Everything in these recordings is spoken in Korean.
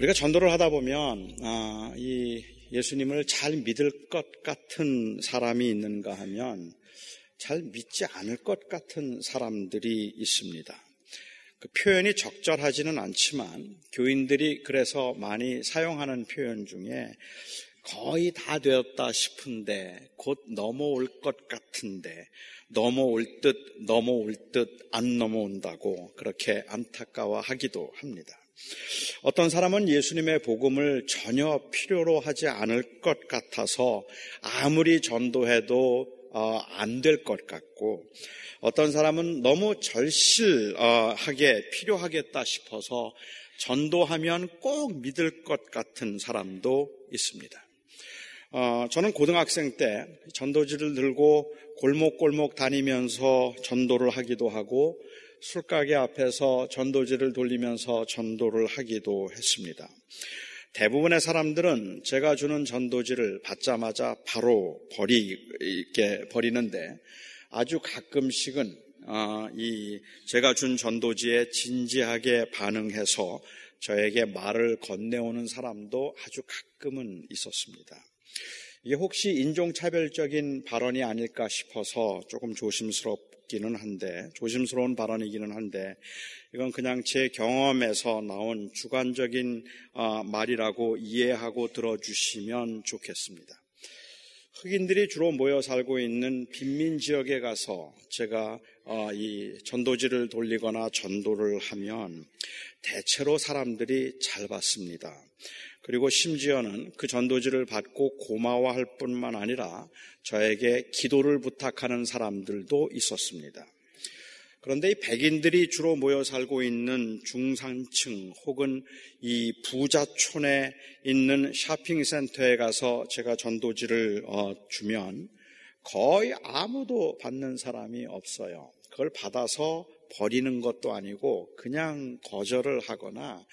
우리가 전도를 하다 보면 아, 이 예수님을 잘 믿을 것 같은 사람이 있는가 하면 잘 믿지 않을 것 같은 사람들이 있습니다. 그 표현이 적절하지는 않지만 교인들이 그래서 많이 사용하는 표현 중에 거의 다 되었다 싶은데 곧 넘어올 것 같은데 넘어올 듯 넘어올 듯 안 넘어온다고 그렇게 안타까워하기도 합니다. 어떤 사람은 예수님의 복음을 전혀 필요로 하지 않을 것 같아서 아무리 전도해도 어, 안될 것 같고 어떤 사람은 너무 절실하게 필요하겠다 싶어서 전도하면 꼭 믿을 것 같은 사람도 있습니다. 어, 저는 고등학생 때 전도지를 들고 골목골목 다니면서 전도를 하기도 하고 술가게 앞에서 전도지를 돌리면서 전도를 하기도 했습니다. 대부분의 사람들은 제가 주는 전도지를 받자마자 바로 버리게 버리는데 아주 가끔씩은 어, 이 제가 준 전도지에 진지하게 반응해서 저에게 말을 건네오는 사람도 아주 가끔은 있었습니다. 이게 혹시 인종차별적인 발언이 아닐까 싶어서 조금 조심스럽 기는 한데, 조심스러운 발언이기는 한데, 이건 그냥 제 경험에서 나온 주관적인 어, 말이라고 이해하고 들어주시면 좋겠습니다. 흑인들이 주로 모여 살고 있는 빈민 지역에 가서 제가 어, 이 전도지를 돌리거나 전도를 하면 대체로 사람들이 잘 받습니다. 그리고 심지어는 그 전도지를 받고 고마워할 뿐만 아니라 저에게 기도를 부탁하는 사람들도 있었습니다. 그런데 이 백인들이 주로 모여 살고 있는 중산층 혹은 이 부자촌에 있는 쇼핑센터에 가서 제가 전도지를 어, 주면 거의 아무도 받는 사람이 없어요. 그걸 받아서 버리는 것도 아니고 그냥 거절을 하거나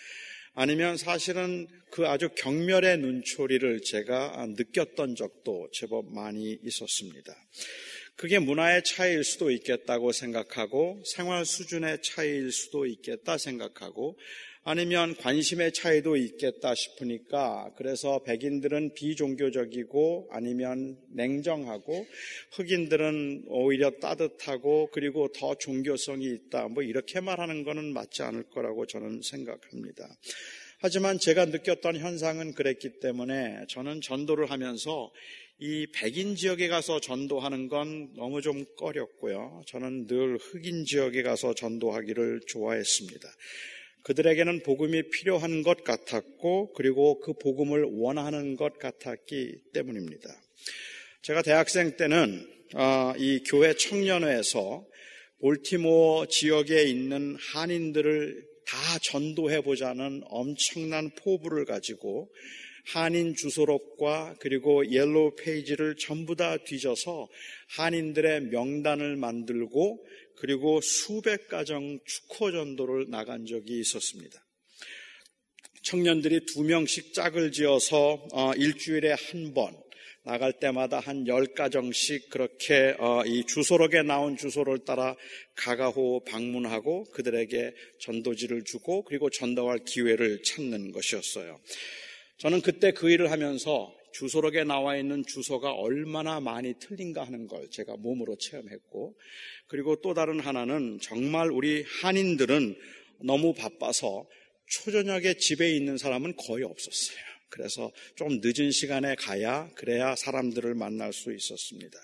아니면 사실은 그 아주 경멸의 눈초리를 제가 느꼈던 적도 제법 많이 있었습니다. 그게 문화의 차이일 수도 있겠다고 생각하고 생활 수준의 차이일 수도 있겠다 생각하고 아니면 관심의 차이도 있겠다 싶으니까 그래서 백인들은 비종교적이고 아니면 냉정하고 흑인들은 오히려 따뜻하고 그리고 더 종교성이 있다. 뭐 이렇게 말하는 것은 맞지 않을 거라고 저는 생각합니다. 하지만 제가 느꼈던 현상은 그랬기 때문에 저는 전도를 하면서 이 백인 지역에 가서 전도하는 건 너무 좀 꺼렸고요. 저는 늘 흑인 지역에 가서 전도하기를 좋아했습니다. 그들에게는 복음이 필요한 것 같았고 그리고 그 복음을 원하는 것 같았기 때문입니다. 제가 대학생 때는 아, 이 교회 청년회에서 볼티모어 지역에 있는 한인들을 다 전도해 보자는 엄청난 포부를 가지고 한인 주소록과 그리고 Yellow Page를 전부 다 뒤져서 한인들의 명단을 만들고 그리고 수백 가정 축호 전도를 나간 적이 있었습니다. 청년들이 두 명씩 짝을 지어서 어, 일주일에 한 번 나갈 때마다 한 열 가정씩 그렇게 어, 이 주소록에 나온 주소를 따라 가가호호 방문하고 그들에게 전도지를 주고 그리고 전도할 기회를 찾는 것이었어요. 저는 그때 그 일을 하면서 주소록에 나와 있는 주소가 얼마나 많이 틀린가 하는 걸 제가 몸으로 체험했고 그리고 또 다른 하나는 정말 우리 한인들은 너무 바빠서 초저녁에 집에 있는 사람은 거의 없었어요. 그래서 좀 늦은 시간에 가야 그래야 사람들을 만날 수 있었습니다.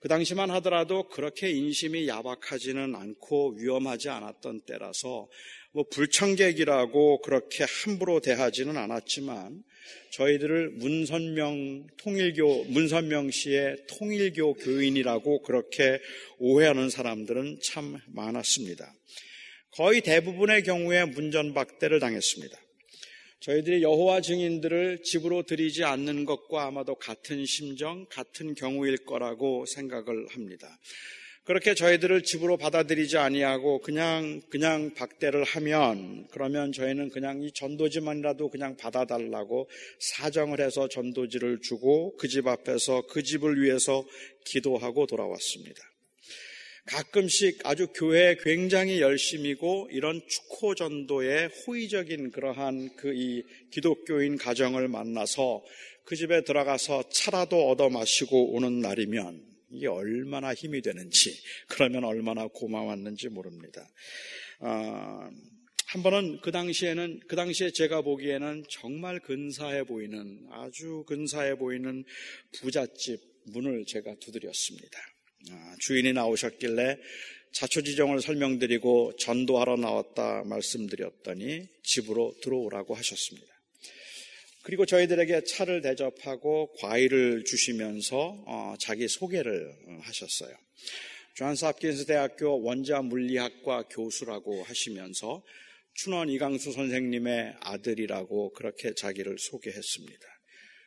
그 당시만 하더라도 그렇게 인심이 야박하지는 않고 위험하지 않았던 때라서 뭐 불청객이라고 그렇게 함부로 대하지는 않았지만 저희들을 문선명 통일교 문선명 씨의 통일교 교인이라고 그렇게 오해하는 사람들은 참 많았습니다. 거의 대부분의 경우에 문전박대를 당했습니다. 저희들이 여호와 증인들을 집으로 들이지 않는 것과 아마도 같은 심정, 같은 경우일 거라고 생각을 합니다. 그렇게 저희들을 집으로 받아들이지 아니하고 그냥 그냥 박대를 하면 그러면 저희는 그냥 이 전도지만이라도 그냥 받아달라고 사정을 해서 전도지를 주고 그 집 앞에서 그 집을 위해서 기도하고 돌아왔습니다. 가끔씩 아주 교회에 굉장히 열심이고 이런 축호 전도에 호의적인 그러한 그 이 기독교인 가정을 만나서 그 집에 들어가서 차라도 얻어 마시고 오는 날이면 이게 얼마나 힘이 되는지 그러면 얼마나 고마웠는지 모릅니다. 아, 한 번은 그 당시에는 그 당시에 제가 보기에는 정말 근사해 보이는 아주 근사해 보이는 부잣집 문을 제가 두드렸습니다. 아, 주인이 나오셨길래 자초지정을 설명드리고 전도하러 나왔다 말씀드렸더니 집으로 들어오라고 하셨습니다. 그리고 저희들에게 차를 대접하고 과일을 주시면서 어, 자기 소개를 어, 하셨어요. 존스 홉킨스 대학교 원자 물리학과 교수라고 하시면서 춘원 이강수 선생님의 아들이라고 그렇게 자기를 소개했습니다.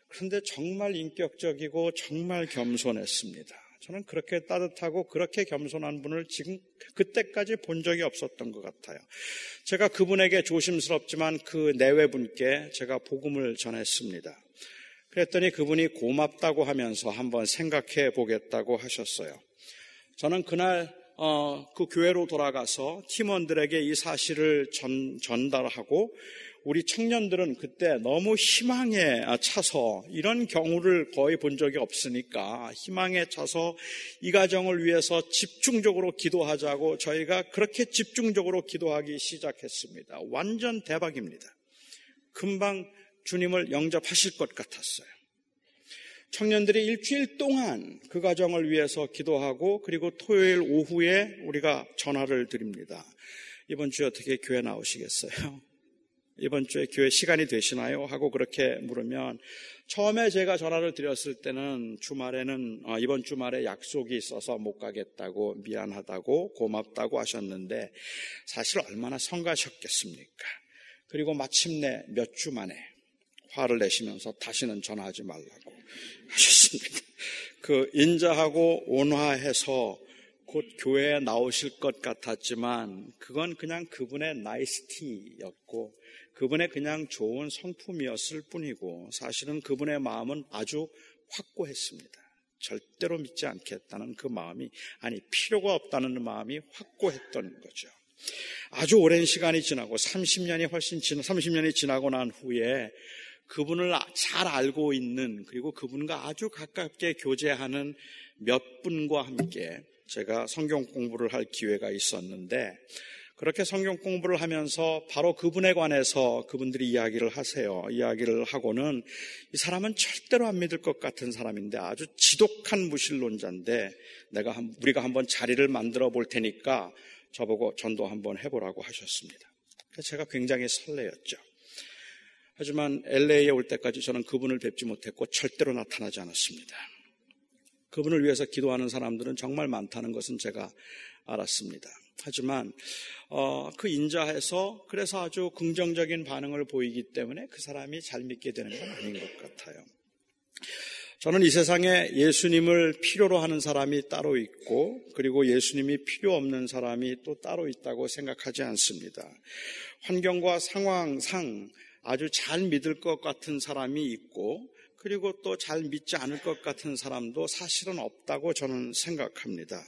그런데 정말 인격적이고 정말 겸손했습니다. 저는 그렇게 따뜻하고 그렇게 겸손한 분을 지금 그때까지 본 적이 없었던 것 같아요. 제가 그분에게 조심스럽지만 그 내외분께 제가 복음을 전했습니다. 그랬더니 그분이 고맙다고 하면서 한번 생각해 보겠다고 하셨어요. 저는 그날 어, 그 교회로 돌아가서 팀원들에게 이 사실을 전, 전달하고 우리 청년들은 그때 너무 희망에 차서 이런 경우를 거의 본 적이 없으니까 희망에 차서 이 가정을 위해서 집중적으로 기도하자고 저희가 그렇게 집중적으로 기도하기 시작했습니다. 완전 대박입니다. 금방 주님을 영접하실 것 같았어요. 청년들이 일주일 동안 그 가정을 위해서 기도하고 그리고 토요일 오후에 우리가 전화를 드립니다. 이번 주에 어떻게 교회 나오시겠어요? 이번 주에 교회 시간이 되시나요? 하고 그렇게 물으면 처음에 제가 전화를 드렸을 때는 주말에는 어, 이번 주말에 약속이 있어서 못 가겠다고 미안하다고 고맙다고 하셨는데 사실 얼마나 성가셨겠습니까? 그리고 마침내 몇 주 만에 화를 내시면서 다시는 전화하지 말라고 하셨습니다. 그 인자하고 온화해서 곧 교회에 나오실 것 같았지만 그건 그냥 그분의 나이스티였고 그분의 그냥 좋은 성품이었을 뿐이고 사실은 그분의 마음은 아주 확고했습니다. 절대로 믿지 않겠다는 그 마음이 아니 필요가 없다는 마음이 확고했던 거죠. 아주 오랜 시간이 지나고 30년이 훨씬 지나 30년이 지나고 난 후에 그분을 잘 알고 있는 그리고 그분과 아주 가깝게 교제하는 몇 분과 함께 제가 성경 공부를 할 기회가 있었는데 그렇게 성경 공부를 하면서 바로 그분에 관해서 그분들이 이야기를 하세요. 이야기를 하고는 이 사람은 절대로 안 믿을 것 같은 사람인데 아주 지독한 무신론자인데 내가 한, 우리가 한번 자리를 만들어 볼 테니까 저보고 전도 한번 해보라고 하셨습니다. 제가 굉장히 설레였죠. 하지만 LA에 올 때까지 저는 그분을 뵙지 못했고 절대로 나타나지 않았습니다. 그분을 위해서 기도하는 사람들은 정말 많다는 것은 제가 알았습니다. 하지만 어, 그 인자해서 그래서 아주 긍정적인 반응을 보이기 때문에 그 사람이 잘 믿게 되는 건 아닌 것 같아요. 저는 이 세상에 예수님을 필요로 하는 사람이 따로 있고 그리고 예수님이 필요 없는 사람이 또 따로 있다고 생각하지 않습니다. 환경과 상황상 아주 잘 믿을 것 같은 사람이 있고 그리고 또 잘 믿지 않을 것 같은 사람도 사실은 없다고 저는 생각합니다.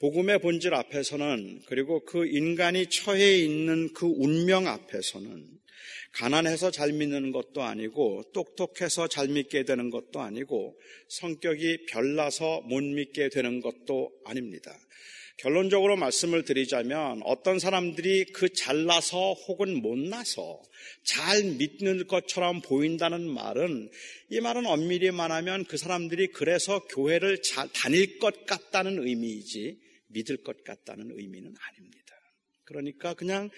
복음의 본질 앞에서는 그리고 그 인간이 처해 있는 그 운명 앞에서는 가난해서 잘 믿는 것도 아니고 똑똑해서 잘 믿게 되는 것도 아니고 성격이 별나서 못 믿게 되는 것도 아닙니다. 결론적으로 말씀을 드리자면 어떤 사람들이 그 잘나서 혹은 못나서 잘 믿는 것처럼 보인다는 말은 이 말은 엄밀히 말하면 그 사람들이 그래서 교회를 잘 다닐 것 같다는 의미이지 믿을 것 같다는 의미는 아닙니다. 그러니까 그냥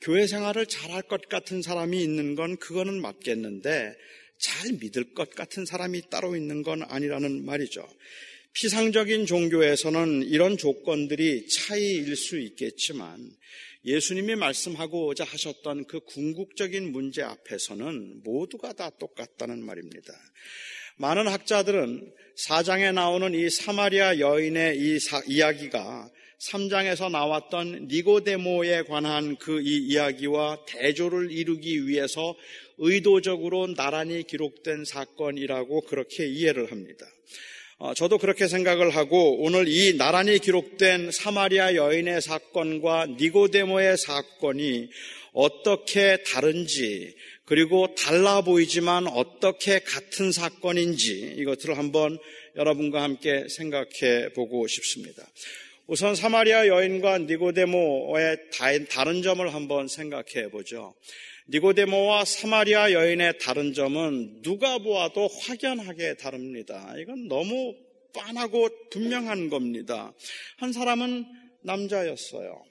교회 생활을 잘할 것 같은 사람이 있는 건 그거는 맞겠는데 잘 믿을 것 같은 사람이 따로 있는 건 아니라는 말이죠. 피상적인 종교에서는 이런 조건들이 차이일 수 있겠지만 예수님이 말씀하고자 하셨던 그 궁극적인 문제 앞에서는 모두가 다 똑같다는 말입니다. 많은 학자들은 사장에 나오는 이 사마리아 여인의 이 사, 이야기가 3장에서 나왔던 니고데모에 관한 그 이 이야기와 대조를 이루기 위해서 의도적으로 나란히 기록된 사건이라고 그렇게 이해를 합니다. 어, 저도 그렇게 생각을 하고 오늘 이 나란히 기록된 사마리아 여인의 사건과 니고데모의 사건이 어떻게 다른지 그리고 달라 보이지만 어떻게 같은 사건인지 이것들을 한번 여러분과 함께 생각해 보고 싶습니다. 우선 사마리아 여인과 니고데모의 다른 점을 한번 생각해 보죠. 니고데모와 사마리아 여인의 다른 점은 누가 보아도 확연하게 다릅니다. 이건 너무 빤하고 분명한 겁니다. 한 사람은 남자였어요.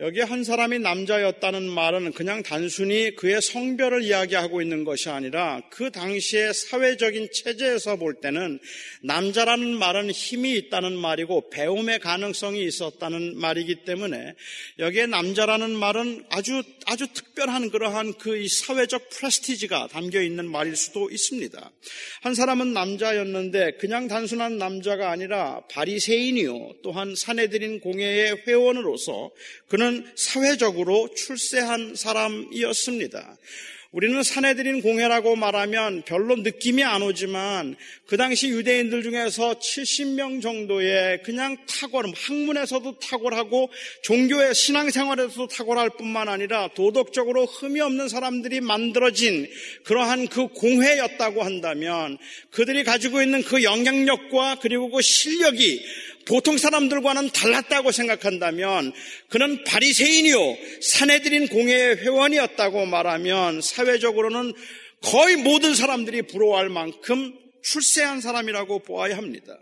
여기 한 사람이 남자였다는 말은 그냥 단순히 그의 성별을 이야기하고 있는 것이 아니라 그 당시의 사회적인 체제에서 볼 때는 남자라는 말은 힘이 있다는 말이고 배움의 가능성이 있었다는 말이기 때문에 여기에 남자라는 말은 아주 아주 특별한 그러한 그 사회적 프레스티지가 담겨 있는 말일 수도 있습니다. 한 사람은 남자였는데 그냥 단순한 남자가 아니라 바리새인이요 또한 사내들인 공회의 회원으로서 그는 그는 사회적으로 출세한 사람이었습니다. 우리는 사내들인 공회라고 말하면 별로 느낌이 안 오지만 그 당시 유대인들 중에서 70명 정도의 그냥 탁월, 학문에서도 탁월하고 종교의 신앙생활에서도 탁월할 뿐만 아니라 도덕적으로 흠이 없는 사람들이 만들어진 그러한 그 공회였다고 한다면 그들이 가지고 있는 그 영향력과 그리고 그 실력이 보통 사람들과는 달랐다고 생각한다면 그는 바리새인이요 사내들인 공회의 회원이었다고 말하면 사회적으로는 거의 모든 사람들이 부러워할 만큼 출세한 사람이라고 보아야 합니다.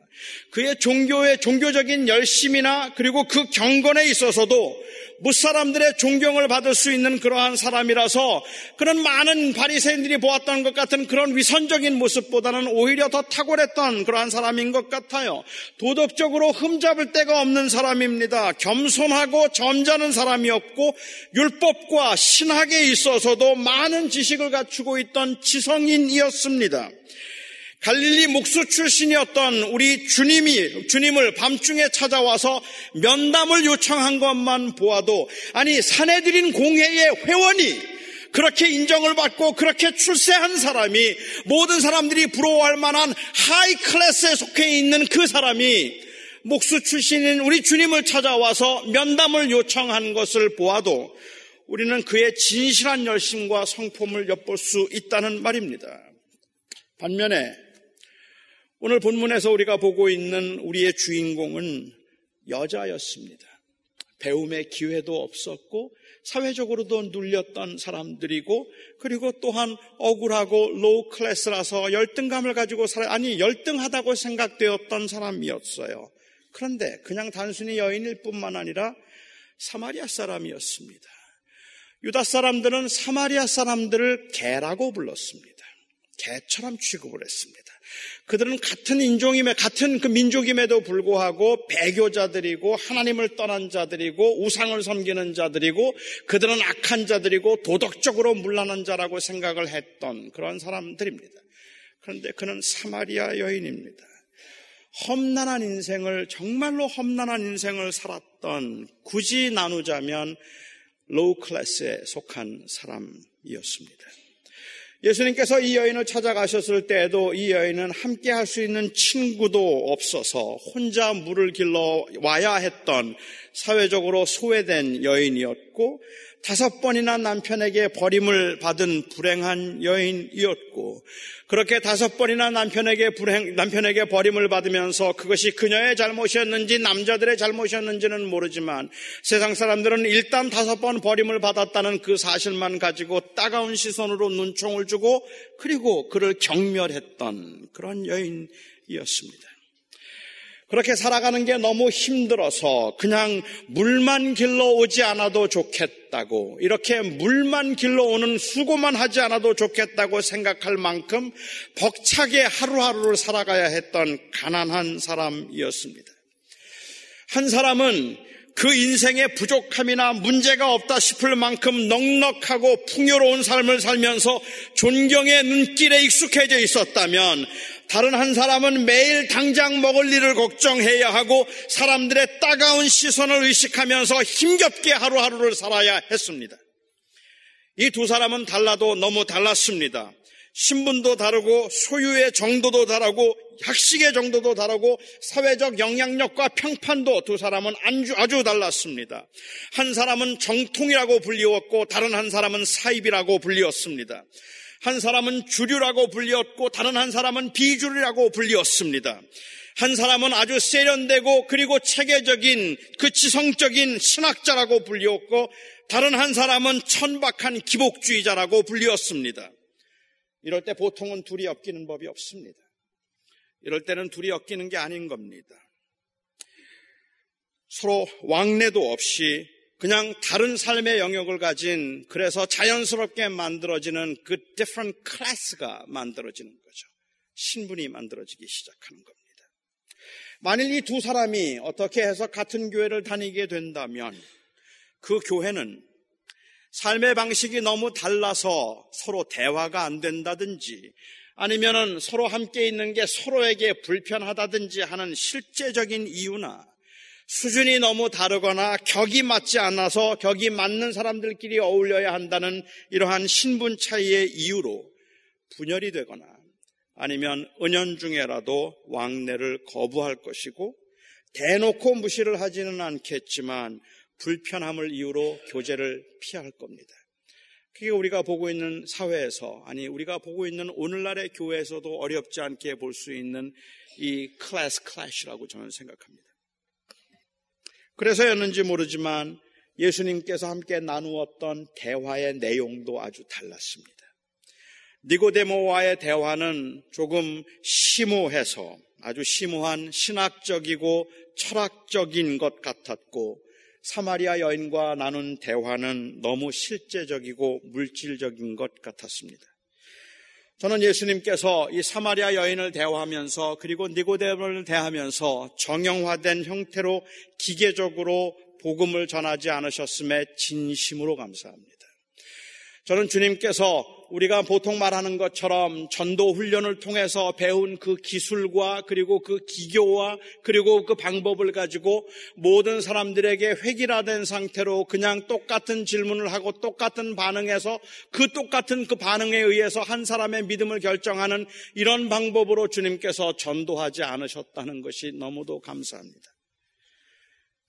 그의 종교의 종교적인 열심이나 그리고 그 경건에 있어서도 무사람들의 존경을 받을 수 있는 그러한 사람이라서 그런 많은 바리새인들이 보았던 것 같은 그런 위선적인 모습보다는 오히려 더 탁월했던 그러한 사람인 것 같아요. 도덕적으로 흠잡을 데가 없는 사람입니다. 겸손하고 점잖은 사람이었고 율법과 신학에 있어서도 많은 지식을 갖추고 있던 지성인이었습니다. 갈릴리 목수 출신이었던 우리 주님이 주님을 밤중에 찾아와서 면담을 요청한 것만 보아도 아니 사내들인 공회의 회원이 그렇게 인정을 받고 그렇게 출세한 사람이 모든 사람들이 부러워할 만한 하이 클래스에 속해 있는 그 사람이 목수 출신인 우리 주님을 찾아와서 면담을 요청한 것을 보아도 우리는 그의 진실한 열심과 성품을 엿볼 수 있다는 말입니다. 반면에 오늘 본문에서 우리가 보고 있는 우리의 주인공은 여자였습니다. 배움의 기회도 없었고 사회적으로도 눌렸던 사람들이고 그리고 또한 억울하고 low class라서 열등감을 가지고 살아 아니 열등하다고 생각되었던 사람이었어요. 그런데 그냥 단순히 여인일 뿐만 아니라 사마리아 사람이었습니다. 유다 사람들은 사마리아 사람들을 개라고 불렀습니다. 개처럼 취급을 했습니다. 그들은 같은 인종임에 같은 그 민족임에도 불구하고 배교자들이고 하나님을 떠난 자들이고 우상을 섬기는 자들이고 그들은 악한 자들이고 도덕적으로 물란한 자라고 생각을 했던 그런 사람들입니다. 그런데 그는 사마리아 여인입니다. 험난한 인생을 정말로 험난한 인생을 살았던 굳이 나누자면 low class에 속한 사람이었습니다. 예수님께서 이 여인을 찾아가셨을 때에도 이 여인은 함께 할 수 있는 친구도 없어서 혼자 물을 길러 와야 했던 사회적으로 소외된 여인이었고 다섯 번이나 남편에게 버림을 받은 불행한 여인이었고 그렇게 다섯 번이나 남편에게 불행, 남편에게 버림을 받으면서 그것이 그녀의 잘못이었는지 남자들의 잘못이었는지는 모르지만 세상 사람들은 일단 다섯 번 버림을 받았다는 그 사실만 가지고 따가운 시선으로 눈총을 주고 그리고 그를 경멸했던 그런 여인이었습니다. 그렇게 살아가는 게 너무 힘들어서 그냥 물만 길러 오지 않아도 좋겠다고 이렇게 물만 길러 오는 수고만 하지 않아도 좋겠다고 생각할 만큼 벅차게 하루하루를 살아가야 했던 가난한 사람이었습니다. 한 사람은 그 인생에 부족함이나 문제가 없다 싶을 만큼 넉넉하고 풍요로운 삶을 살면서 존경의 눈길에 익숙해져 있었다면 다른 한 사람은 매일 당장 먹을 일을 걱정해야 하고 사람들의 따가운 시선을 의식하면서 힘겹게 하루하루를 살아야 했습니다. 이 두 사람은 달라도 너무 달랐습니다. 신분도 다르고 소유의 정도도 다르고 학식의 정도도 다르고 사회적 영향력과 평판도 두 사람은 아주, 아주 달랐습니다. 한 사람은 정통이라고 불리웠고 다른 한 사람은 사입이라고 불리웠습니다. 한 사람은 주류라고 불리웠고 다른 한 사람은 비주류라고 불리웠습니다. 한 사람은 아주 세련되고 그리고 체계적인 그 지성적인 신학자라고 불리웠고 다른 한 사람은 천박한 기복주의자라고 불리웠습니다. 이럴 때 보통은 둘이 엮이는 법이 없습니다. 이럴 때는 둘이 엮이는 게 아닌 겁니다. 서로 왕래도 없이 그냥 다른 삶의 영역을 가진 그래서 자연스럽게 만들어지는 그 different class가 만들어지는 거죠. 신분이 만들어지기 시작하는 겁니다. 만일 이 두 사람이 어떻게 해서 같은 교회를 다니게 된다면 그 교회는 삶의 방식이 너무 달라서 서로 대화가 안 된다든지 아니면은 서로 함께 있는 게 서로에게 불편하다든지 하는 실제적인 이유나 수준이 너무 다르거나 격이 맞지 않아서 격이 맞는 사람들끼리 어울려야 한다는 이러한 신분 차이의 이유로 분열이 되거나 아니면 은연중에라도 왕래를 거부할 것이고 대놓고 무시를 하지는 않겠지만 불편함을 이유로 교제를 피할 겁니다. 그게 우리가 보고 있는 사회에서 아니 우리가 보고 있는 오늘날의 교회에서도 어렵지 않게 볼 수 있는 이 클래스 클래시라고 저는 생각합니다. 그래서였는지 모르지만 예수님께서 함께 나누었던 대화의 내용도 아주 달랐습니다. 니고데모와의 대화는 조금 심오해서 아주 심오한 신학적이고 철학적인 것 같았고 사마리아 여인과 나눈 대화는 너무 실제적이고 물질적인 것 같았습니다. 저는 예수님께서 이 사마리아 여인을 대화하면서 그리고 니고데모를 대하면서 정형화된 형태로 기계적으로 복음을 전하지 않으셨음에 진심으로 감사합니다. 저는 주님께서 우리가 보통 말하는 것처럼 전도 훈련을 통해서 배운 그 기술과 그리고 그 기교와 그리고 그 방법을 가지고 모든 사람들에게 획일화된 상태로 그냥 똑같은 질문을 하고 똑같은 반응해서 그 똑같은 그 반응에 의해서 한 사람의 믿음을 결정하는 이런 방법으로 주님께서 전도하지 않으셨다는 것이 너무도 감사합니다.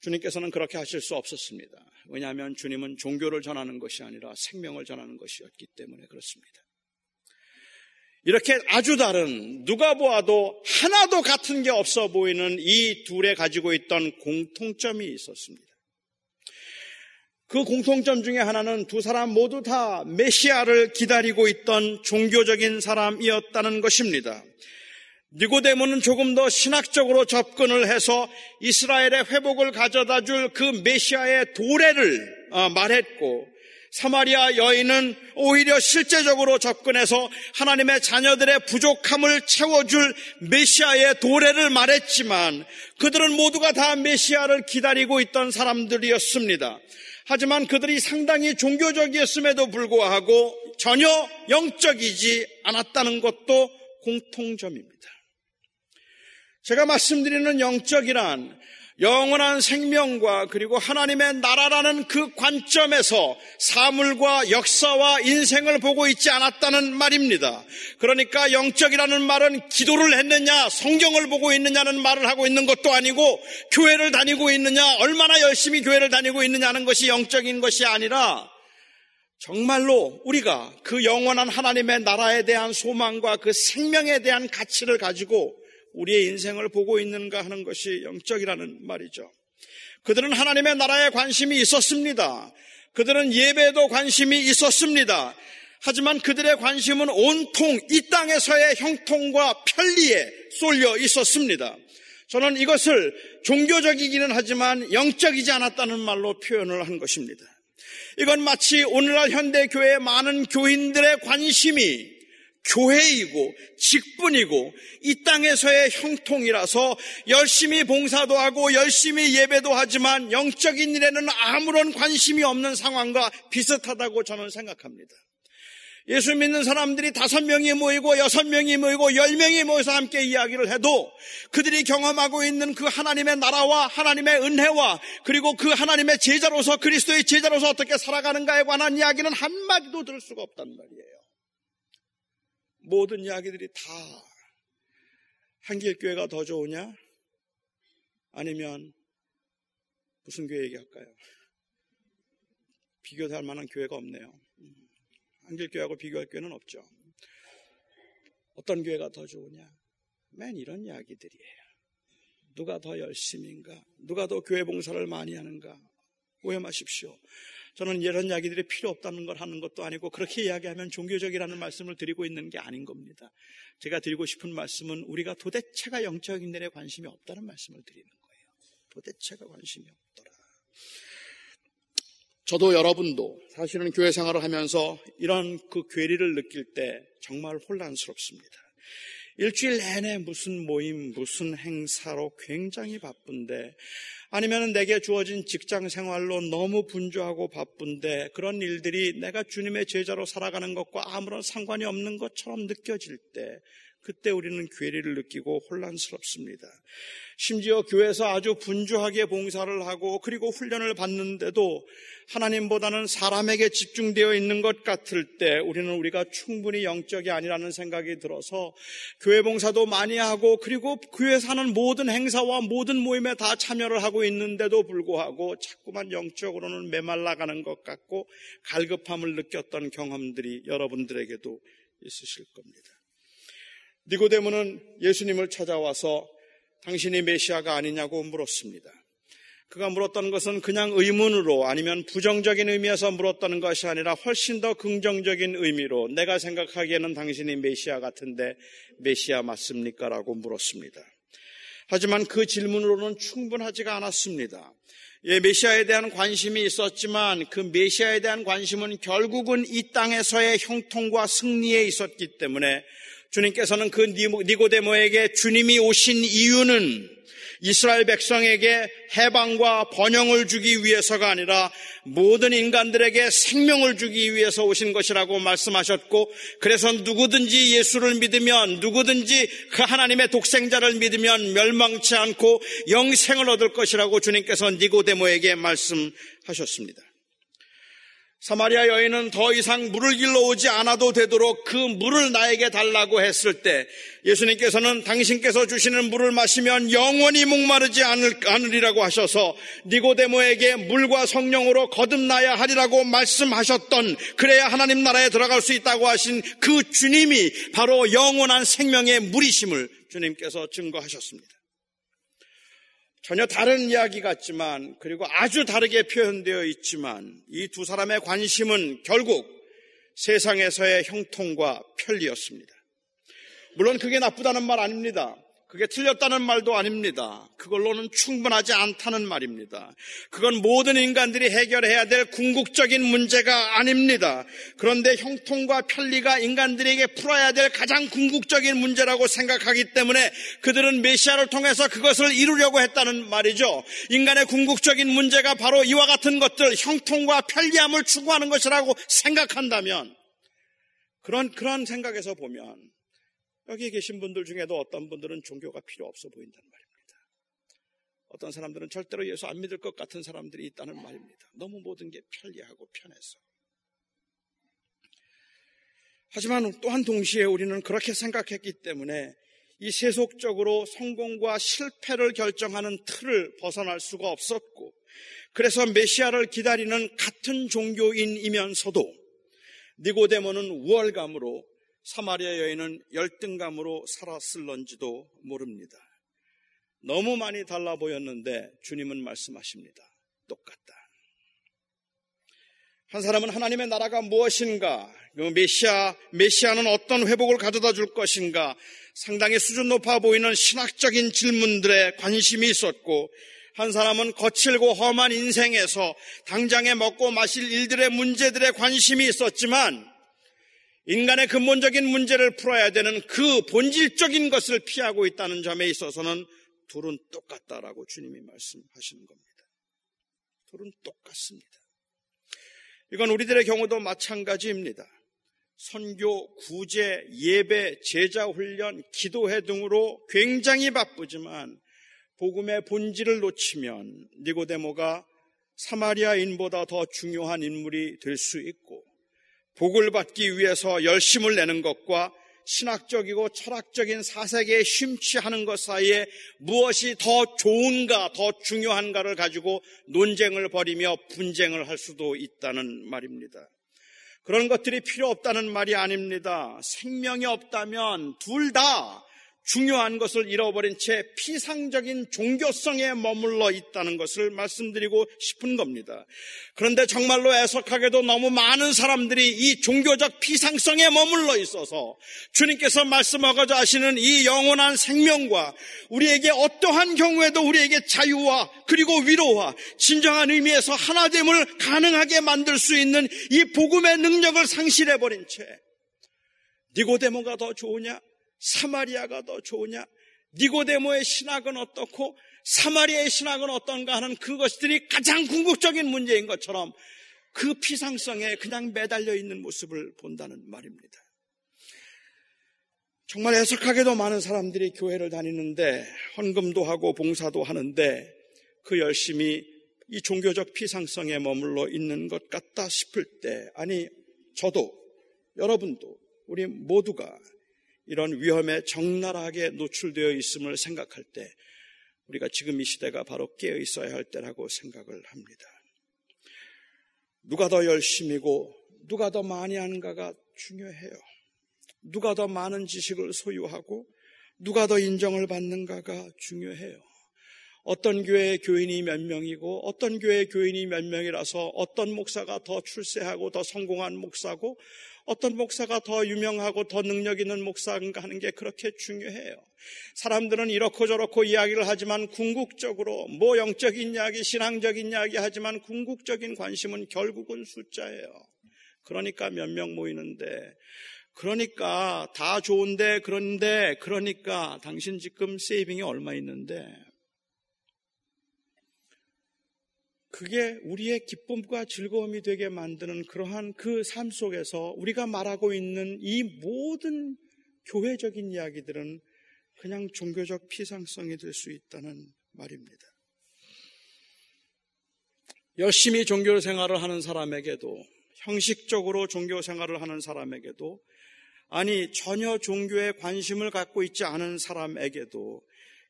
주님께서는 그렇게 하실 수 없었습니다. 왜냐하면 주님은 종교를 전하는 것이 아니라 생명을 전하는 것이었기 때문에 그렇습니다. 이렇게 아주 다른 누가 보아도 하나도 같은 게 없어 보이는 이 둘에 가지고 있던 공통점이 있었습니다. 그 공통점 중에 하나는 두 사람 모두 다 메시아를 기다리고 있던 종교적인 사람이었다는 것입니다. 니고데모는 조금 더 신학적으로 접근을 해서 이스라엘의 회복을 가져다 줄 그 메시아의 도래를 어, 말했고 사마리아 여인은 오히려 실제적으로 접근해서 하나님의 자녀들의 부족함을 채워줄 메시아의 도래를 말했지만 그들은 모두가 다 메시아를 기다리고 있던 사람들이었습니다. 하지만 그들이 상당히 종교적이었음에도 불구하고 전혀 영적이지 않았다는 것도 공통점입니다. 제가 말씀드리는 영적이란 영원한 생명과 그리고 하나님의 나라라는 그 관점에서 사물과 역사와 인생을 보고 있지 않았다는 말입니다. 그러니까 영적이라는 말은 기도를 했느냐, 성경을 보고 있느냐는 말을 하고 있는 것도 아니고 교회를 다니고 있느냐, 얼마나 열심히 교회를 다니고 있느냐는 것이 영적인 것이 아니라 정말로 우리가 그 영원한 하나님의 나라에 대한 소망과 그 생명에 대한 가치를 가지고 우리의 인생을 보고 있는가 하는 것이 영적이라는 말이죠. 그들은 하나님의 나라에 관심이 있었습니다. 그들은 예배에도 관심이 있었습니다. 하지만 그들의 관심은 온통 이 땅에서의 형통과 편리에 쏠려 있었습니다. 저는 이것을 종교적이기는 하지만 영적이지 않았다는 말로 표현을 한 것입니다. 이건 마치 오늘날 현대교회의 많은 교인들의 관심이 교회이고 직분이고 이 땅에서의 형통이라서 열심히 봉사도 하고 열심히 예배도 하지만 영적인 일에는 아무런 관심이 없는 상황과 비슷하다고 저는 생각합니다. 예수 믿는 사람들이 다섯 명이 모이고 여섯 명이 모이고 열 명이 모여서 함께 이야기를 해도 그들이 경험하고 있는 그 하나님의 나라와 하나님의 은혜와 그리고 그 하나님의 제자로서 그리스도의 제자로서 어떻게 살아가는가에 관한 이야기는 한마디도 들을 수가 없단 말이에요. 모든 이야기들이 다 한길교회가 더 좋으냐? 아니면 무슨 교회 얘기할까요? 비교할 만한 교회가 없네요. 한길교회하고 비교할 교회는 없죠. 어떤 교회가 더 좋으냐? 맨 이런 이야기들이에요. 누가 더 열심인가? 누가 더 교회 봉사를 많이 하는가? 오해 마십시오. 저는 이런 이야기들이 필요 없다는 걸 하는 것도 아니고 그렇게 이야기하면 종교적이라는 말씀을 드리고 있는 게 아닌 겁니다. 제가 드리고 싶은 말씀은 우리가 도대체가 영적인 일에 관심이 없다는 말씀을 드리는 거예요. 도대체가 관심이 없더라. 저도 여러분도 사실은 교회 생활을 하면서 이런 그 괴리를 느낄 때 정말 혼란스럽습니다. 일주일 내내 무슨 모임, 무슨 행사로 굉장히 바쁜데 아니면 내게 주어진 직장 생활로 너무 분주하고 바쁜데 그런 일들이 내가 주님의 제자로 살아가는 것과 아무런 상관이 없는 것처럼 느껴질 때 그때 우리는 괴리를 느끼고 혼란스럽습니다. 심지어 교회에서 아주 분주하게 봉사를 하고 그리고 훈련을 받는데도 하나님보다는 사람에게 집중되어 있는 것 같을 때 우리는 우리가 충분히 영적이 아니라는 생각이 들어서 교회 봉사도 많이 하고 그리고 교회에서 하는 모든 행사와 모든 모임에 다 참여를 하고 있는데도 불구하고 자꾸만 영적으로는 메말라가는 것 같고 갈급함을 느꼈던 경험들이 여러분들에게도 있으실 겁니다. 니고데모는 예수님을 찾아와서 당신이 메시아가 아니냐고 물었습니다. 그가 물었던 것은 그냥 의문으로 아니면 부정적인 의미에서 물었다는 것이 아니라 훨씬 더 긍정적인 의미로 내가 생각하기에는 당신이 메시아 같은데 메시아 맞습니까? 라고 물었습니다. 하지만 그 질문으로는 충분하지가 않았습니다. 예, 메시아에 대한 관심이 있었지만 그 메시아에 대한 관심은 결국은 이 땅에서의 형통과 승리에 있었기 때문에 주님께서는 그 니고데모에게 주님이 오신 이유는 이스라엘 백성에게 해방과 번영을 주기 위해서가 아니라 모든 인간들에게 생명을 주기 위해서 오신 것이라고 말씀하셨고 그래서 누구든지 예수를 믿으면 누구든지 그 하나님의 독생자를 믿으면 멸망치 않고 영생을 얻을 것이라고 주님께서 니고데모에게 말씀하셨습니다. 사마리아 여인은 더 이상 물을 길러 오지 않아도 되도록 그 물을 나에게 달라고 했을 때 예수님께서는 당신께서 주시는 물을 마시면 영원히 목마르지 않을, 않으리라고 하셔서 니고데모에게 물과 성령으로 거듭나야 하리라고 말씀하셨던 그래야 하나님 나라에 들어갈 수 있다고 하신 그 주님이 바로 영원한 생명의 물이심을 주님께서 증거하셨습니다. 전혀 다른 이야기 같지만 그리고 아주 다르게 표현되어 있지만 이 두 사람의 관심은 결국 세상에서의 형통과 편리였습니다. 물론 그게 나쁘다는 말 아닙니다. 그게 틀렸다는 말도 아닙니다. 그걸로는 충분하지 않다는 말입니다. 그건 모든 인간들이 해결해야 될 궁극적인 문제가 아닙니다. 그런데 형통과 편리가 인간들에게 풀어야 될 가장 궁극적인 문제라고 생각하기 때문에 그들은 메시아를 통해서 그것을 이루려고 했다는 말이죠. 인간의 궁극적인 문제가 바로 이와 같은 것들, 형통과 편리함을 추구하는 것이라고 생각한다면 그런, 그런 생각에서 보면 여기 계신 분들 중에도 어떤 분들은 종교가 필요 없어 보인다는 말입니다. 어떤 사람들은 절대로 예수 안 믿을 것 같은 사람들이 있다는 말입니다. 너무 모든 게 편리하고 편해서. 하지만 또한 동시에 우리는 그렇게 생각했기 때문에 이 세속적으로 성공과 실패를 결정하는 틀을 벗어날 수가 없었고, 그래서 메시아를 기다리는 같은 종교인이면서도 니고데모는 우월감으로 사마리아 여인은 열등감으로 살았을런지도 모릅니다. 너무 많이 달라 보였는데 주님은 말씀하십니다. 똑같다. 한 사람은 하나님의 나라가 무엇인가? 그 메시아, 메시아는 어떤 회복을 가져다 줄 것인가? 상당히 수준 높아 보이는 신학적인 질문들에 관심이 있었고, 한 사람은 거칠고 험한 인생에서 당장에 먹고 마실 일들의 문제들에 관심이 있었지만, 인간의 근본적인 문제를 풀어야 되는 그 본질적인 것을 피하고 있다는 점에 있어서는 둘은 똑같다라고 주님이 말씀하시는 겁니다. 둘은 똑같습니다. 이건 우리들의 경우도 마찬가지입니다. 선교, 구제, 예배, 제자 훈련, 기도회 등으로 굉장히 바쁘지만 복음의 본질을 놓치면 니고데모가 사마리아인보다 더 중요한 인물이 될 수 있고 복을 받기 위해서 열심을 내는 것과 신학적이고 철학적인 사색에 심취하는 것 사이에 무엇이 더 좋은가, 더 중요한가를 가지고 논쟁을 벌이며 분쟁을 할 수도 있다는 말입니다. 그런 것들이 필요 없다는 말이 아닙니다. 생명이 없다면 둘 다 중요한 것을 잃어버린 채 피상적인 종교성에 머물러 있다는 것을 말씀드리고 싶은 겁니다. 그런데 정말로 애석하게도 너무 많은 사람들이 이 종교적 피상성에 머물러 있어서 주님께서 말씀하고자 하시는 이 영원한 생명과 우리에게 어떠한 경우에도 우리에게 자유와 그리고 위로와 진정한 의미에서 하나됨을 가능하게 만들 수 있는 이 복음의 능력을 상실해버린 채 니고데모가 더 좋으냐? 사마리아가 더 좋으냐? 니고데모의 신학은 어떻고 사마리아의 신학은 어떤가 하는 그것들이 가장 궁극적인 문제인 것처럼 그 피상성에 그냥 매달려 있는 모습을 본다는 말입니다. 정말 애석하게도 많은 사람들이 교회를 다니는데 헌금도 하고 봉사도 하는데 그 열심히 이 종교적 피상성에 머물러 있는 것 같다 싶을 때 아니 저도 여러분도 우리 모두가 이런 위험에 적나라하게 노출되어 있음을 생각할 때 우리가 지금 이 시대가 바로 깨어 있어야 할 때라고 생각을 합니다. 누가 더 열심이고 누가 더 많이 하는가가 중요해요. 누가 더 많은 지식을 소유하고 누가 더 인정을 받는가가 중요해요. 어떤 교회의 교인이 몇 명이고 어떤 교회의 교인이 몇 명이라서 어떤 목사가 더 출세하고 더 성공한 목사고 어떤 목사가 더 유명하고 더 능력 있는 목사인가 하는 게 그렇게 중요해요. 사람들은 이렇고 저렇고 이야기를 하지만 궁극적으로 뭐 영적인 이야기, 신앙적인 이야기 하지만 궁극적인 관심은 결국은 숫자예요. 그러니까 몇 명 모이는데 그러니까 다 좋은데 그런데 그러니까 당신 지금 세이빙이 얼마 있는데 그게 우리의 기쁨과 즐거움이 되게 만드는 그러한 그 삶 속에서 우리가 말하고 있는 이 모든 교회적인 이야기들은 그냥 종교적 피상성이 될 수 있다는 말입니다. 열심히 종교 생활을 하는 사람에게도 형식적으로 종교 생활을 하는 사람에게도 아니 전혀 종교에 관심을 갖고 있지 않은 사람에게도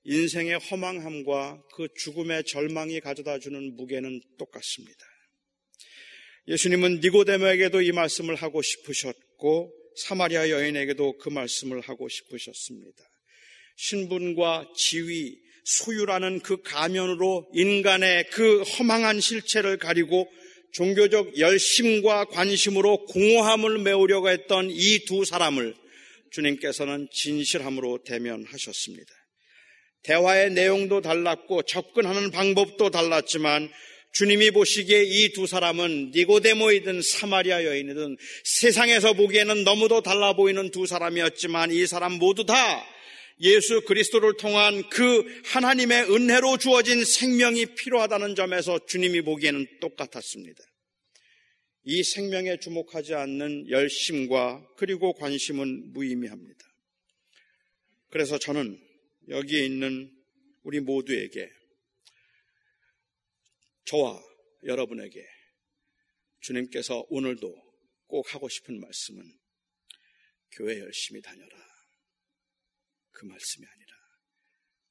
인생의 허망함과 그 죽음의 절망이 가져다 주는 무게는 똑같습니다. 예수님은 니고데모에게도 이 말씀을 하고 싶으셨고 사마리아 여인에게도 그 말씀을 하고 싶으셨습니다. 신분과 지위, 소유라는 그 가면으로 인간의 그 허망한 실체를 가리고 종교적 열심과 관심으로 공허함을 메우려고 했던 이 두 사람을 주님께서는 진실함으로 대면하셨습니다. 대화의 내용도 달랐고 접근하는 방법도 달랐지만 주님이 보시기에 이 두 사람은 니고데모이든 사마리아 여인이든 세상에서 보기에는 너무도 달라 보이는 두 사람이었지만 이 사람 모두 다 예수 그리스도를 통한 그 하나님의 은혜로 주어진 생명이 필요하다는 점에서 주님이 보기에는 똑같았습니다. 이 생명에 주목하지 않는 열심과 그리고 관심은 무의미합니다. 그래서 저는 여기에 있는 우리 모두에게 저와 여러분에게 주님께서 오늘도 꼭 하고 싶은 말씀은 교회 열심히 다녀라. 그 말씀이 아니라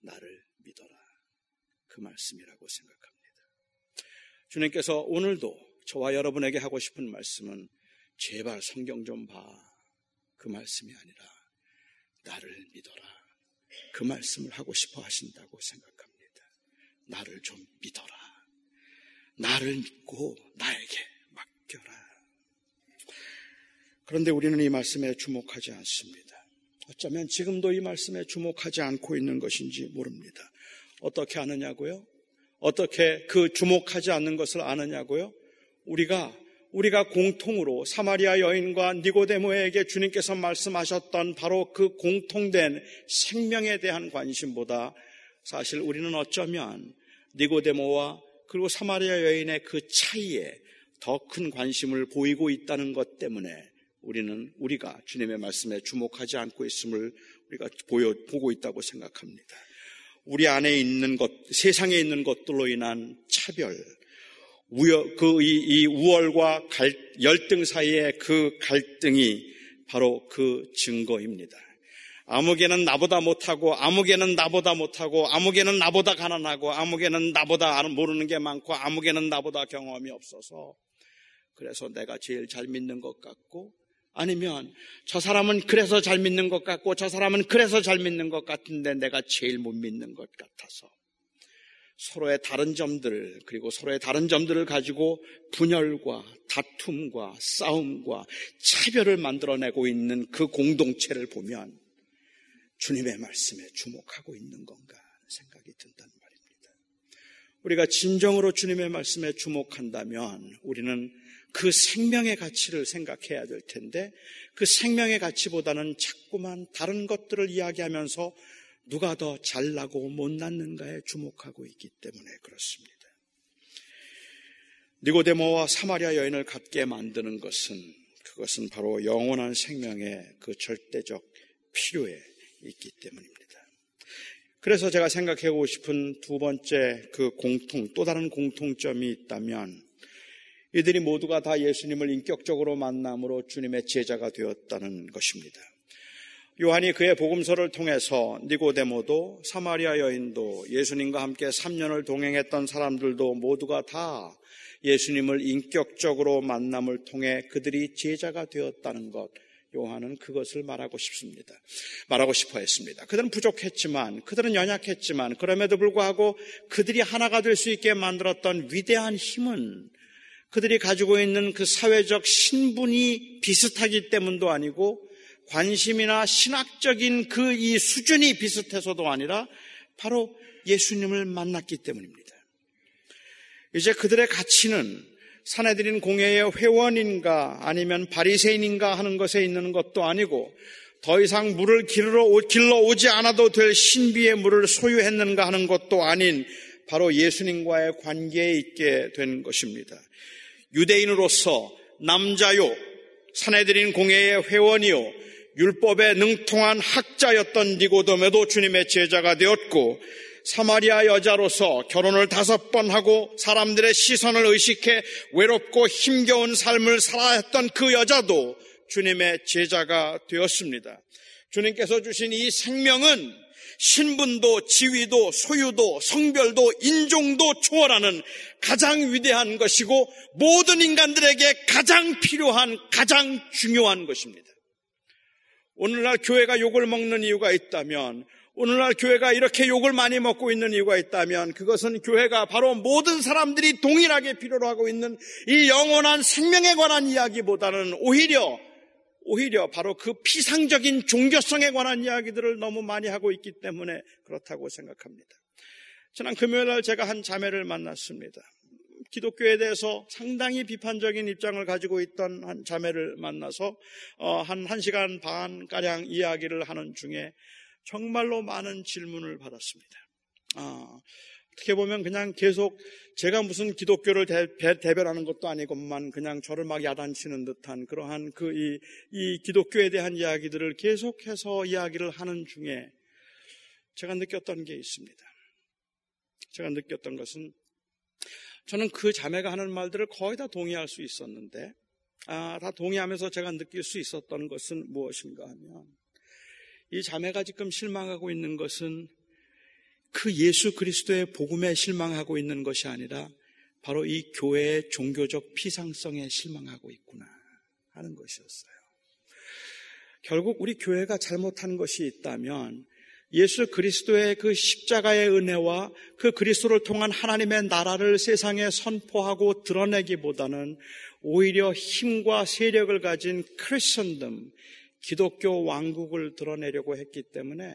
나를 믿어라. 그 말씀이라고 생각합니다. 주님께서 오늘도 저와 여러분에게 하고 싶은 말씀은 제발 성경 좀 봐. 그 말씀이 아니라 나를 믿어라. 그 말씀을 하고 싶어 하신다고 생각합니다. 나를 좀 믿어라. 나를 믿고 나에게 맡겨라. 그런데 우리는 이 말씀에 주목하지 않습니다. 어쩌면 지금도 이 말씀에 주목하지 않고 있는 것인지 모릅니다. 어떻게 아느냐고요? 어떻게 그 주목하지 않는 것을 아느냐고요? 우리가 우리가 공통으로 사마리아 여인과 니고데모에게 주님께서 말씀하셨던 바로 그 공통된 생명에 대한 관심보다 사실 우리는 어쩌면 니고데모와 그리고 사마리아 여인의 그 차이에 더 큰 관심을 보이고 있다는 것 때문에 우리는 우리가 주님의 말씀에 주목하지 않고 있음을 우리가 보여, 보고 있다고 생각합니다. 우리 안에 있는 것, 세상에 있는 것들로 인한 차별, 우여, 그, 이, 이 우월과 갈, 열등 사이의 그 갈등이 바로 그 증거입니다. 아무개는 나보다 못하고, 아무개는 나보다 못하고, 아무개는 나보다 가난하고, 아무개는 나보다 모르는 게 많고, 아무개는 나보다 경험이 없어서, 그래서 내가 제일 잘 믿는 것 같고, 아니면 저 사람은 그래서 잘 믿는 것 같고, 저 사람은 그래서 잘 믿는 것 같은데 내가 제일 못 믿는 것 같아서, 서로의 다른 점들, 그리고 서로의 다른 점들을 가지고 분열과 다툼과 싸움과 차별을 만들어내고 있는 그 공동체를 보면 주님의 말씀에 주목하고 있는 건가 생각이 든다는 말입니다. 우리가 진정으로 주님의 말씀에 주목한다면 우리는 그 생명의 가치를 생각해야 될 텐데 그 생명의 가치보다는 자꾸만 다른 것들을 이야기하면서 누가 더 잘나고 못났는가에 주목하고 있기 때문에 그렇습니다. 니고데모와 사마리아 여인을 갖게 만드는 것은 그것은 바로 영원한 생명의 그 절대적 필요에 있기 때문입니다. 그래서 제가 생각해 보고 싶은 두 번째 그 공통, 또 다른 공통점이 있다면 이들이 모두가 다 예수님을 인격적으로 만남으로 주님의 제자가 되었다는 것입니다. 요한이 그의 복음서를 통해서 니고데모도 사마리아 여인도 예수님과 함께 3년을 동행했던 사람들도 모두가 다 예수님을 인격적으로 만남을 통해 그들이 제자가 되었다는 것, 요한은 그것을 말하고 싶습니다. 말하고 싶어 했습니다. 그들은 부족했지만, 그들은 연약했지만, 그럼에도 불구하고 그들이 하나가 될 수 있게 만들었던 위대한 힘은 그들이 가지고 있는 그 사회적 신분이 비슷하기 때문도 아니고, 관심이나 신학적인 그 이 수준이 비슷해서도 아니라, 바로 예수님을 만났기 때문입니다. 이제 그들의 가치는 사내들인 공회의 회원인가 아니면 바리새인인가 하는 것에 있는 것도 아니고 더 이상 물을 길러, 오지 않아도 될 신비의 물을 소유했는가 하는 것도 아닌 바로 예수님과의 관계에 있게 된 것입니다. 유대인으로서 남자요, 사내들인 공회의 회원이요, 율법에 능통한 학자였던 니고도메도 주님의 제자가 되었고 사마리아 여자로서 결혼을 다섯 번 하고 사람들의 시선을 의식해 외롭고 힘겨운 삶을 살아야 했던 그 여자도 주님의 제자가 되었습니다. 주님께서 주신 이 생명은 신분도 지위도 소유도 성별도 인종도 초월하는 가장 위대한 것이고 모든 인간들에게 가장 필요한 가장 중요한 것입니다. 오늘날 교회가 욕을 먹는 이유가 있다면 오늘날 교회가 이렇게 욕을 많이 먹고 있는 이유가 있다면 그것은 교회가 바로 모든 사람들이 동일하게 필요로 하고 있는 이 영원한 생명에 관한 이야기보다는 오히려 오히려 바로 그 피상적인 종교성에 관한 이야기들을 너무 많이 하고 있기 때문에 그렇다고 생각합니다. 지난 금요일 날 제가 한 자매를 만났습니다. 기독교에 대해서 상당히 비판적인 입장을 가지고 있던 한 자매를 만나서 어, 한 1시간 반 가량 이야기를 하는 중에 정말로 많은 질문을 받았습니다. 아, 어떻게 보면 그냥 계속 제가 무슨 기독교를 대, 변하는 것도 아니고만 그냥 저를 막 야단치는 듯한 그러한 그 이 이 기독교에 대한 이야기들을 계속해서 이야기를 하는 중에 제가 느꼈던 게 있습니다. 제가 느꼈던 것은 저는 그 자매가 하는 말들을 거의 다 동의할 수 있었는데 아, 다 동의하면서 제가 느낄 수 있었던 것은 무엇인가 하면 이 자매가 지금 실망하고 있는 것은 그 예수 그리스도의 복음에 실망하고 있는 것이 아니라 바로 이 교회의 종교적 피상성에 실망하고 있구나 하는 것이었어요. 결국 우리 교회가 잘못한 것이 있다면 예수 그리스도의 그 십자가의 은혜와 그 그리스도를 통한 하나님의 나라를 세상에 선포하고 드러내기보다는 오히려 힘과 세력을 가진 크리스천덤, 기독교 왕국을 드러내려고 했기 때문에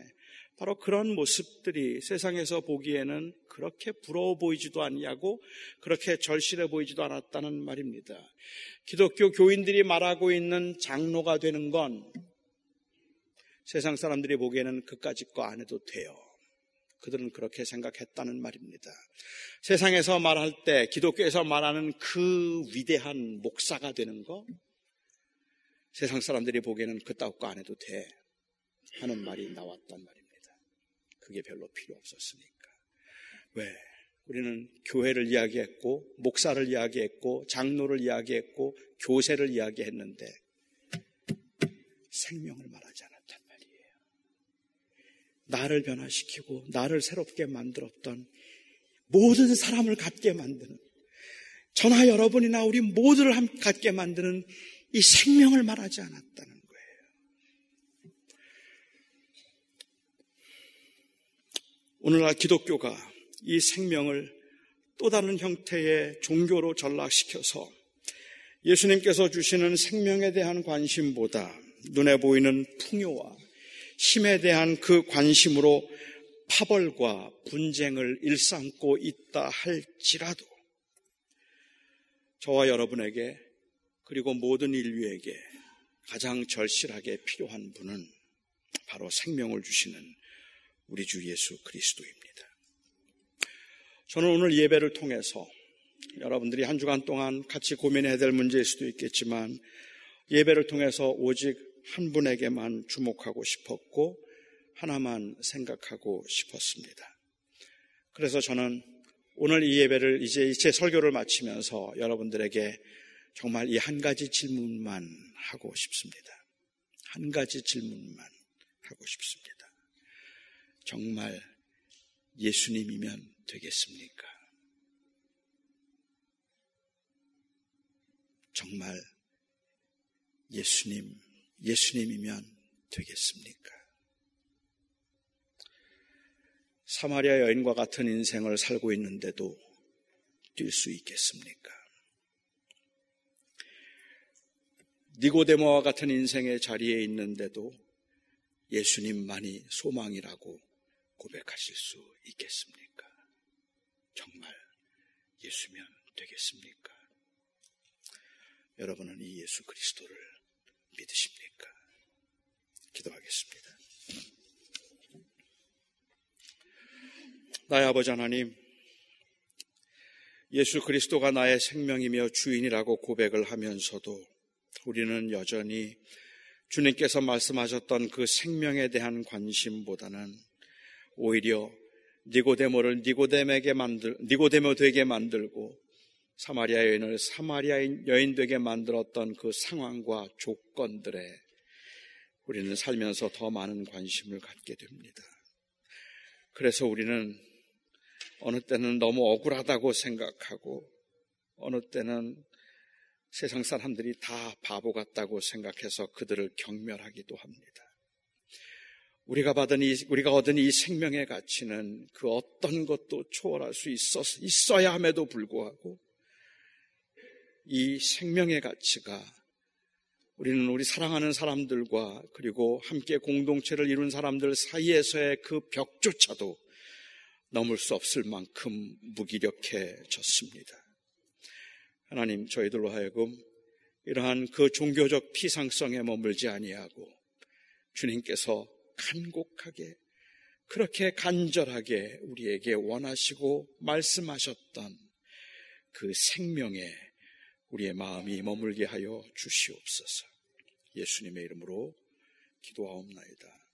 바로 그런 모습들이 세상에서 보기에는 그렇게 부러워 보이지도 않냐고 그렇게 절실해 보이지도 않았다는 말입니다. 기독교 교인들이 말하고 있는 장로가 되는 건 세상 사람들이 보기에는 그까짓 거 안 해도 돼요. 그들은 그렇게 생각했다는 말입니다. 세상에서 말할 때 기독교에서 말하는 그 위대한 목사가 되는 거 세상 사람들이 보기에는 그따위 거안 해도 돼 하는 말이 나왔단 말입니다. 그게 별로 필요 없었으니까. 왜? 우리는 교회를 이야기했고 목사를 이야기했고 장로를 이야기했고 교세를 이야기했는데 생명을 말이에요. 나를 변화시키고 나를 새롭게 만들었던 모든 사람을 갖게 만드는 저나 여러분이나 우리 모두를 갖게 만드는 이 생명을 말하지 않았다는 거예요. 오늘날 기독교가 이 생명을 또 다른 형태의 종교로 전락시켜서 예수님께서 주시는 생명에 대한 관심보다 눈에 보이는 풍요와 힘에 대한 그 관심으로 파벌과 분쟁을 일삼고 있다 할지라도 저와 여러분에게 그리고 모든 인류에게 가장 절실하게 필요한 분은 바로 생명을 주시는 우리 주 예수 그리스도입니다. 저는 오늘 예배를 통해서 여러분들이 한 주간 동안 같이 고민해야 될 문제일 수도 있겠지만 예배를 통해서 오직 한 분에게만 주목하고 싶었고 하나만 생각하고 싶었습니다. 그래서 저는 오늘 이 예배를 이제 제 설교를 마치면서 여러분들에게 정말 이 한 가지 질문만 하고 싶습니다. 한 가지 질문만 하고 싶습니다. 정말 예수님이면 되겠습니까? 정말 예수님, 예수님이면 되겠습니까? 사마리아 여인과 같은 인생을 살고 있는데도 뛸 수 있겠습니까? 니고데모와 같은 인생의 자리에 있는데도 예수님만이 소망이라고 고백하실 수 있겠습니까? 정말 예수면 되겠습니까? 여러분은 이 예수 그리스도를 믿으십니까? 기도하겠습니다. 나의 아버지 하나님, 예수 그리스도가 나의 생명이며 주인이라고 고백을 하면서도 우리는 여전히 주님께서 말씀하셨던 그 생명에 대한 관심보다는 오히려 니고데모를 니고데에게 만들 니고데모 되게 만들고 사마리아 여인을 사마리아 여인 되게 만들었던 그 상황과 조건들에 우리는 살면서 더 많은 관심을 갖게 됩니다. 그래서 우리는 어느 때는 너무 억울하다고 생각하고 어느 때는 세상 사람들이 다 바보 같다고 생각해서 그들을 경멸하기도 합니다. 우리가 받은 이, 우리가 얻은 이 생명의 가치는 그 어떤 것도 초월할 수 있었, 있어야 함에도 불구하고 이 생명의 가치가 우리는 우리 사랑하는 사람들과 그리고 함께 공동체를 이룬 사람들 사이에서의 그 벽조차도 넘을 수 없을 만큼 무기력해졌습니다. 하나님, 저희들로 하여금 이러한 그 종교적 피상성에 머물지 아니하고 주님께서 간곡하게 그렇게 간절하게 우리에게 원하시고 말씀하셨던 그 생명에 우리의 마음이 머물게 하여 주시옵소서. 예수님의 이름으로 기도하옵나이다.